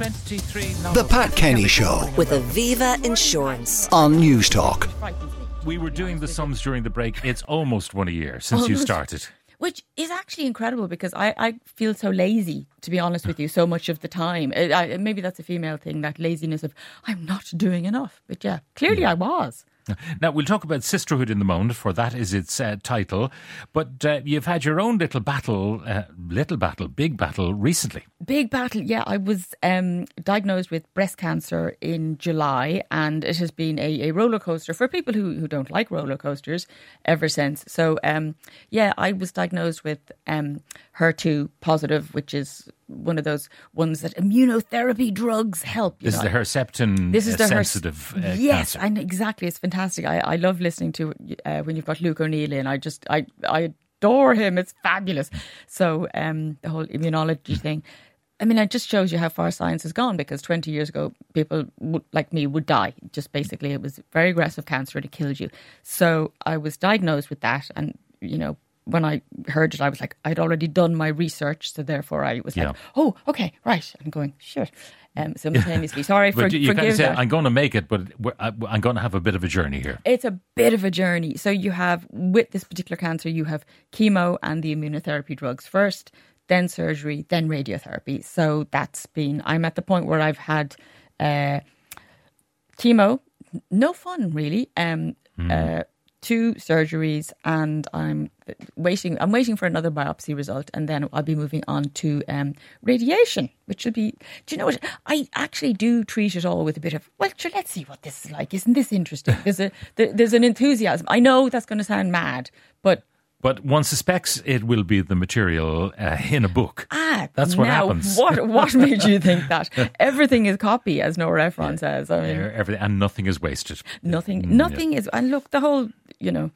23. The Pat Kenny Show with Aviva Insurance. on Newstalk. We were doing the sums during the break. It's almost one a year since you started. Which is actually incredible because I, I feel so lazy, to be honest with you, so much of the time. Uh, I, maybe that's a female thing, that laziness of, I'm not doing enough. But yeah, clearly I was. Now, we'll talk about sisterhood in the moment, for that is its uh, title. But uh, you've had your own little battle, uh, little battle, big battle recently. Big battle. Yeah, I was um, diagnosed with breast cancer in July, and it has been a, a roller coaster for people who, who don't like roller coasters ever since. So, um, yeah, I was diagnosed with um, HER2 positive, which is one of those ones that immunotherapy drugs help. you This is know. the Herceptin This is uh, the sensitive uh, yes. I know, exactly. It's fantastic. I, I love listening to uh, when you've got Luke O'Neill in. I just I I adore him. It's fabulous. So um, the whole immunology thing. I mean, it just shows you how far science has gone. Because twenty years ago, people would, like me would die. Just basically, it was very aggressive cancer. and It killed you. So I was diagnosed with that, and you know. When I heard it, I was like, I'd already done my research, so therefore I was Yeah. like, "Oh, okay, right." I'm going, "Sure." Um, simultaneously, sorry for you forgive say. I'm going to make it, but I'm going to have a bit of a journey here. It's a bit of a journey. So you have with this particular cancer, you have chemo and the immunotherapy drugs first, then surgery, then radiotherapy. So that's been. I'm at the point where I've had uh, chemo, no fun really. Um, uh, two surgeries, and I'm waiting. I'm waiting for another biopsy result, and then I'll be moving on to um, radiation, which will be. Do you know what? I actually do treat it all with a bit of. Well, sure, let's see what this is like. Isn't this interesting? There's a there, there's an enthusiasm. I know that's going to sound mad, but But one suspects it will be the material uh, in a book. That's what now, happens. What what made you think that? Everything is copy, as Nora Ephron says. I mean, everything, and nothing is wasted. Nothing, Mm, nothing is. And look, the whole, you know,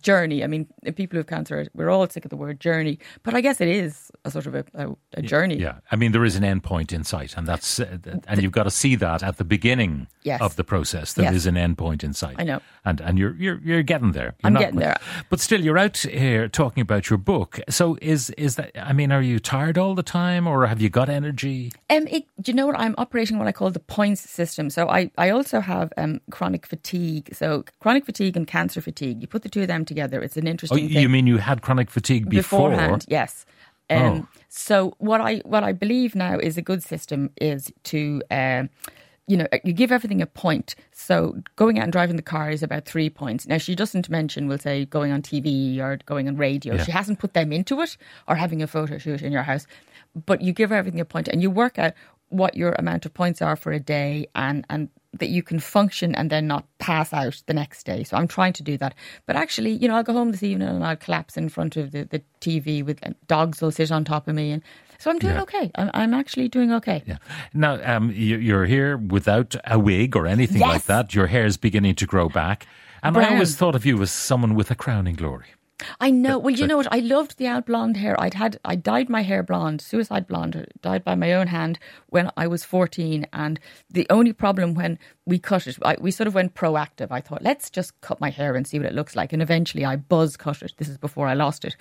journey. I mean, people who have cancer, we're all sick of the word journey, but I guess it is a sort of a, a, a journey. Yeah, I mean there is an end point in sight, and that's uh, and you've got to see that at the beginning Yes. of the process. There is Yes. an end point in sight. I know. and and you're you're you're getting there. You're I'm not- getting there. but still, you're out here talking about your book. So is is that? I mean, are you tired all the time, or have you got energy? Um, it, do you know what? I'm operating what I call the points system. So I, I also have um, chronic fatigue. So chronic fatigue and cancer fatigue. You put the two of them together. It's an Oh, interesting thing. you mean you had chronic fatigue before? beforehand. Yes. Um, Oh. So what I what I believe now is a good system is to. Um, you know, you give everything a point. So going out and driving the car is about three points. Now she doesn't mention, we'll say, going on TV or going on radio. Yeah. She hasn't put them into it or having a photo shoot in your house. But you give everything a point and you work out what your amount of points are for a day and and that you can function and then not pass out the next day. So I'm trying to do that. But actually, you know, I'll go home this evening and I'll collapse in front of the, the TV with dogs will sit on top of me and so I'm doing Yeah. okay. I'm, I'm actually doing okay. Yeah. Now, um, you, you're here without a wig or anything like Yes. that. Your hair is beginning to grow back, and I always thought of you as someone with a crowning glory. I know. Well, you know what? I loved the out blonde hair. I'd had, I dyed my hair blonde, suicide blonde, dyed by my own hand when I was 14. And the only problem when we cut it, I, we sort of went proactive. I thought, let's just cut my hair and see what it looks like. And eventually I buzz cut it. This is before I lost it.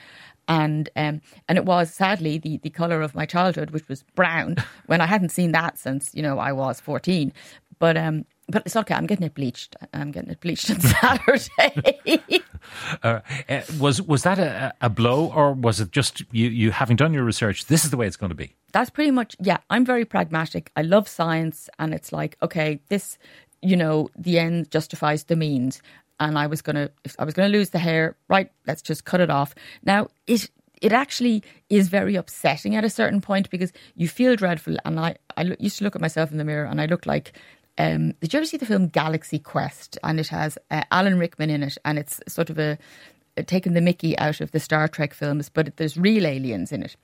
And um, and it was sadly the, the colour of my childhood, which was brown, when I hadn't seen that since, you know, I was 14. But um, but it's okay. I'm getting it bleached. I'm getting it bleached on Saturday. Uh, was was that a, a blow, or was it just you, you having done your research? This is the way it's going to be. that's pretty much yeah i'm very pragmatic i love science and it's like okay this you know the end justifies the means and i was gonna if i was gonna lose the hair right let's just cut it off now it it actually is very upsetting at a certain point because you feel dreadful and i i used to look at myself in the mirror and i looked like um, did you ever see the film Galaxy Quest? And it has uh, Alan Rickman in it, and it's sort of a, a taking the Mickey out of the Star Trek films, but there's real aliens in it.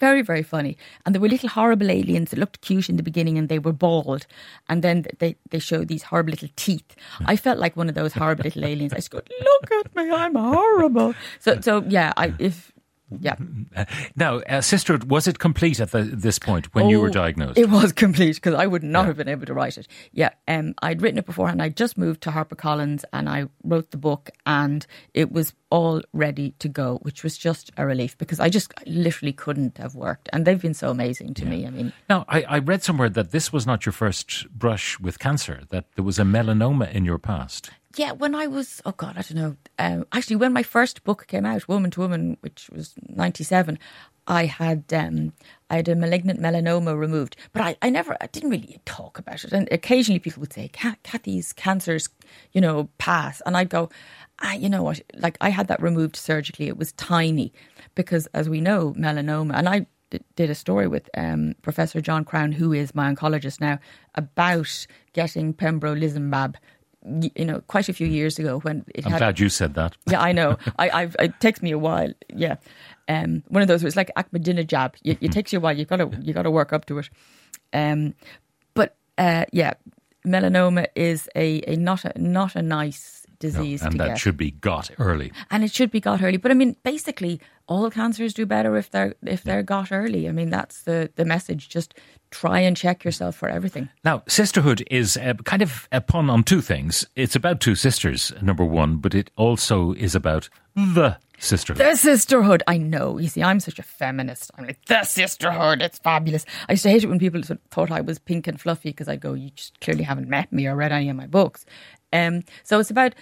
Very, very funny. And there were little horrible aliens that looked cute in the beginning and they were bald. And then they, they showed these horrible little teeth. I felt like one of those horrible little aliens. I just go, look at me, I'm horrible. So, so yeah, I, if Yeah. Now, uh, Sisterhood, was it complete at the, this point when you were Oh, diagnosed? It was complete because I would not Yeah. have been able to write it. Yeah, um, I'd written it beforehand. I just moved to HarperCollins and I wrote the book, and it was all ready to go, which was just a relief because I just literally couldn't have worked. And they've been so amazing to me. I mean, Now, I, I read somewhere that this was not your first brush with cancer, that there was a melanoma in your past. Yeah, when I was, oh God, I don't know. Um, actually, when my first book came out, Woman to Woman, which was 97, I had um, I had a malignant melanoma removed, but I, I never, I didn't really talk about it. And occasionally people would say, "Ca- Cathy's cancers, you know, pass. And I'd go, ah, you know what, like I had that removed surgically. It was tiny because as we know, melanoma, and I did a story with um, Professor John Crown, who is my oncologist now, about getting pembrolizumab, you know, quite a few years ago when it I'm had glad you said that. yeah, I know. I, I've, it takes me a while. Yeah, um, one of those where it's like Ahmadinejad. You, it takes you a while. You've got to you've got to work up to it. Um, but uh, yeah, melanoma is a, a not a not a nice No, disease and to that get, should be got early. and it should be got early. But I mean, basically, all cancers do better if they're if they're got early. I mean, that's the the message. Just try and check yourself for everything. Now, Sisterhood is uh, kind of a pun on two things. It's about two sisters, number one, but it also is about the sisterhood. The sisterhood. I know. You see, I'm such a feminist. I'm like, the sisterhood. It's fabulous. I used to hate it when people sort of thought I was pink and fluffy because I'd go, you just clearly haven't met me or read any of my books. Um, so it's about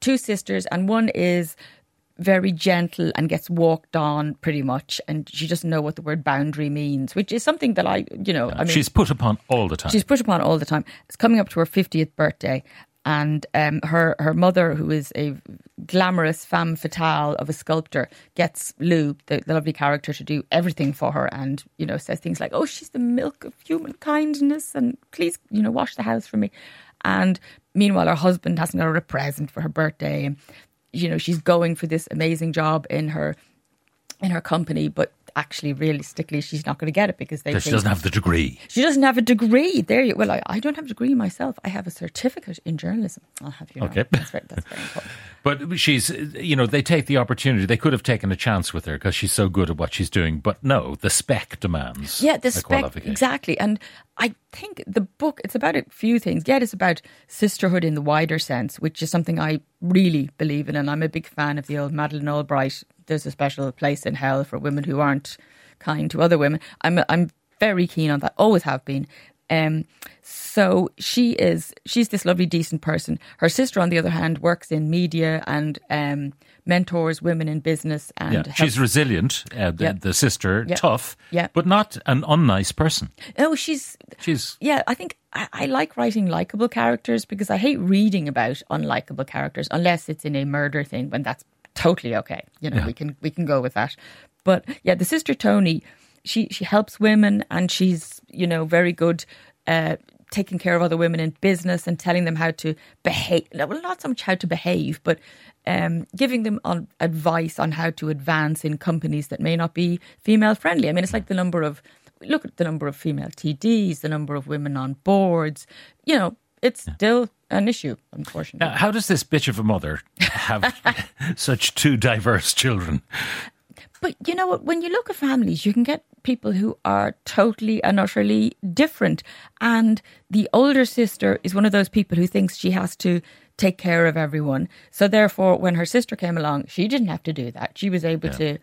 two sisters, and one is very gentle and gets walked on pretty much, and she doesn't know what the word boundary means, which is something that I, you know, I mean, She's put upon all the time. She's put upon all the time. It's coming up to her 50th birthday. And um, her, her mother, who is a glamorous femme fatale of a sculptor, gets Lou, the, the lovely character, to do everything for her and, you know, says things like, oh, she's the milk of human kindness and please, you know, wash the house for me. And meanwhile, her husband hasn't got her a present for her birthday. And, you know, she's going for this amazing job in her in her company, but actually, realistically, she's not going to get it because they she doesn't have the degree. she doesn't have a degree. There you well, I, I don't have a degree myself. I have a certificate in journalism. I'll have you know. Okay. That's very, that's very important. But she's, you know, they take the opportunity. They could have taken a chance with her because she's so good at what she's doing. But no, the spec demands Yeah, the spec exactly. And I think the book it's about a few things. Yeah, it's about sisterhood in the wider sense, which is something I really believe in, and I'm a big fan of the old Madeleine Albright. There's a special place in hell for women who aren't kind to other women. I'm I'm very keen on that. Always have been. Um, so she is she's this lovely decent person. Her sister, on the other hand, works in media and um, mentors women in business and Yeah, she's resilient, uh, the, the sister, tough, Yeah. but not an unnice person. oh she's She's yeah, I think I, I like writing likable characters because I hate reading about unlikable characters unless it's in a murder thing when that's totally okay. You know, Yeah. we can we can go with that. But yeah, the sister Tony, she she helps women and she's you know very good. Uh, taking care of other women in business and telling them how to behave well not so much how to behave but um, giving them on advice on how to advance in companies that may not be female friendly i mean it's like the number of look at the number of female TDs, the number of women on boards. You know, it's still an issue, unfortunately. Now, how does this bitch of a mother have such two diverse children? But you know what? When you look at families, you can get people who are totally and utterly different. And the older sister is one of those people who thinks she has to take care of everyone. So therefore, when her sister came along, she didn't have to do that. She was able to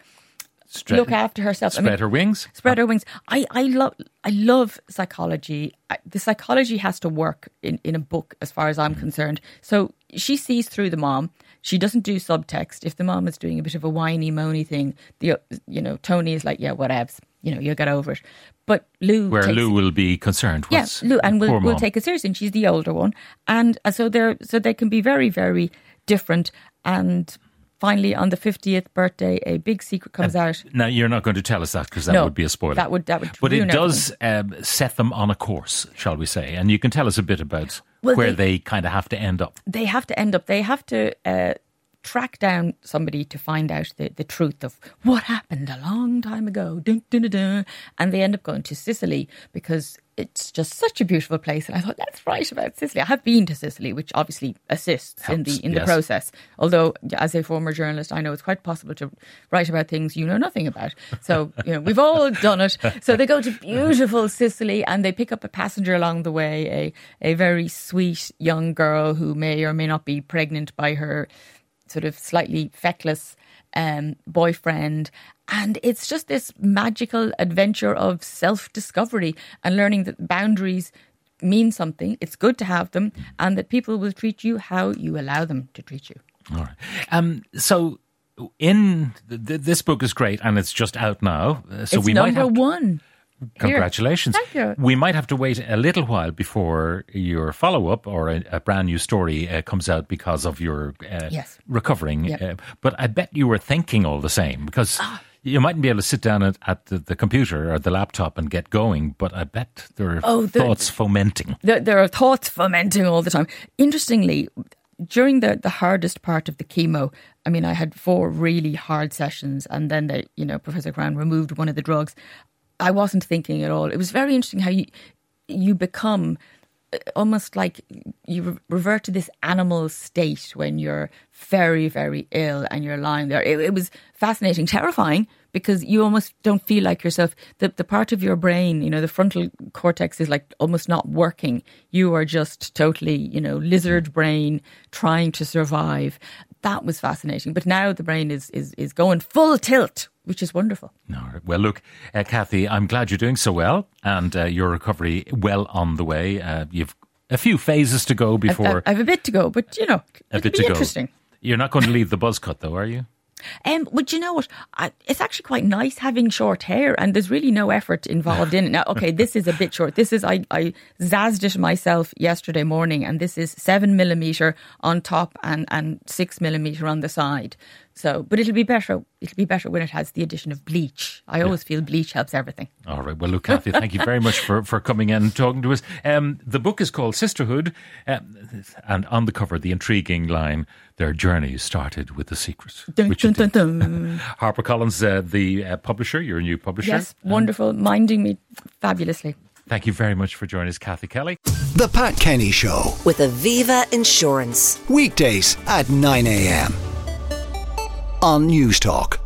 Stre- look after herself. I Spread mean, her wings? spread her wings. I, I love I love psychology. I, the psychology has to work in, in a book, as far as I'm concerned. So she sees through the mom. She doesn't do subtext. If the mom is doing a bit of a whiny moany thing, the you know Tony is like, yeah, whatevs. You know, you'll get over it. But Lou, Where takes, Lou will be concerned. yeah, Lou, and we'll, we'll take it seriously. And she's the older one, and uh, so they're so they can be very very different. And finally, on the fiftieth birthday, a big secret comes out. Now you're not going to tell us that because that No, would be a spoiler. that would- that would But it does um, set them on a course, shall we say? And you can tell us a bit about Well, where they- they, kind of have to end up. they have to end up they have to uh, track down somebody to find out the, the truth of what happened a long time ago. Dun, dun, dun. And they end up going to Sicily because it's just such a beautiful place. And I thought, let's write about Sicily. I have been to Sicily, which obviously assists in the in the process. Although, as a former journalist, I know it's quite possible to write about things you know nothing about. So, you know, we've all done it. So they go to beautiful Sicily and they pick up a passenger along the way, a, a very sweet young girl who may or may not be pregnant by her sort of slightly feckless um, boyfriend. And it's just this magical adventure of self discovery and learning that boundaries mean something. It's good to have them, and that people will treat you how you allow them to treat you. All right. Um, so, in th- th- this book is great, and it's just out now. uh, So it's we might number have to- one. Congratulations. Thank you. We might have to wait a little while before your follow up or a, a brand new story uh, comes out because of your uh, Yes. recovering. Yep. Ah. Uh, but I bet you were thinking all the same because you mightn't be able to sit down at, at the, the computer or the laptop and get going, but I bet there are Oh, the- thoughts fomenting. there, there are thoughts fomenting all the time. Interestingly, during the, the hardest part of the chemo, I mean, I had four really hard sessions, and then they, you know, Professor Crown removed one of the drugs. I wasn't thinking at all. It was very interesting how you you become uh, almost like you revert to this animal state when you're very, very ill and you're lying there. It, it was fascinating, terrifying because you almost don't feel like yourself. The, the part of your brain, you know, the frontal cortex is like almost not working. You are just totally, you know, lizard brain trying to survive. That was fascinating. But now the brain is, is, is going full tilt, which is wonderful. All right. Well, look, uh, Cathy, I'm glad you're doing so well and uh, your recovery well on the way. Uh, you've a few phases to go I've, before I've a bit to go, but you know, a bit be to go. interesting. You're not going to leave the buzz cut, though, are you? Um, but you know what? I, it's actually quite nice having short hair, and there's really no effort involved in it. Now, okay, this is a bit short. This is I I zazzed it myself yesterday morning, and this is seven millimeter on top and and six millimeter on the side. So, but it'll be better. It'll be better when it has the addition of bleach. I always feel bleach helps everything. All right. Well, look, Cathy, thank you very much for, for coming in and talking to us. Um, the book is called Sisterhood, um, and on the cover, the intriguing line, their journey started with the secret. Dun, which dun, it did. dun, dun. HarperCollins, uh, the uh, publisher, your new publisher. Yes, wonderful, minding me fabulously. Thank you very much for joining us, Cathy Kelly. The Pat Kenny Show. With Aviva Insurance. Weekdays at 9 a.m. On Newstalk.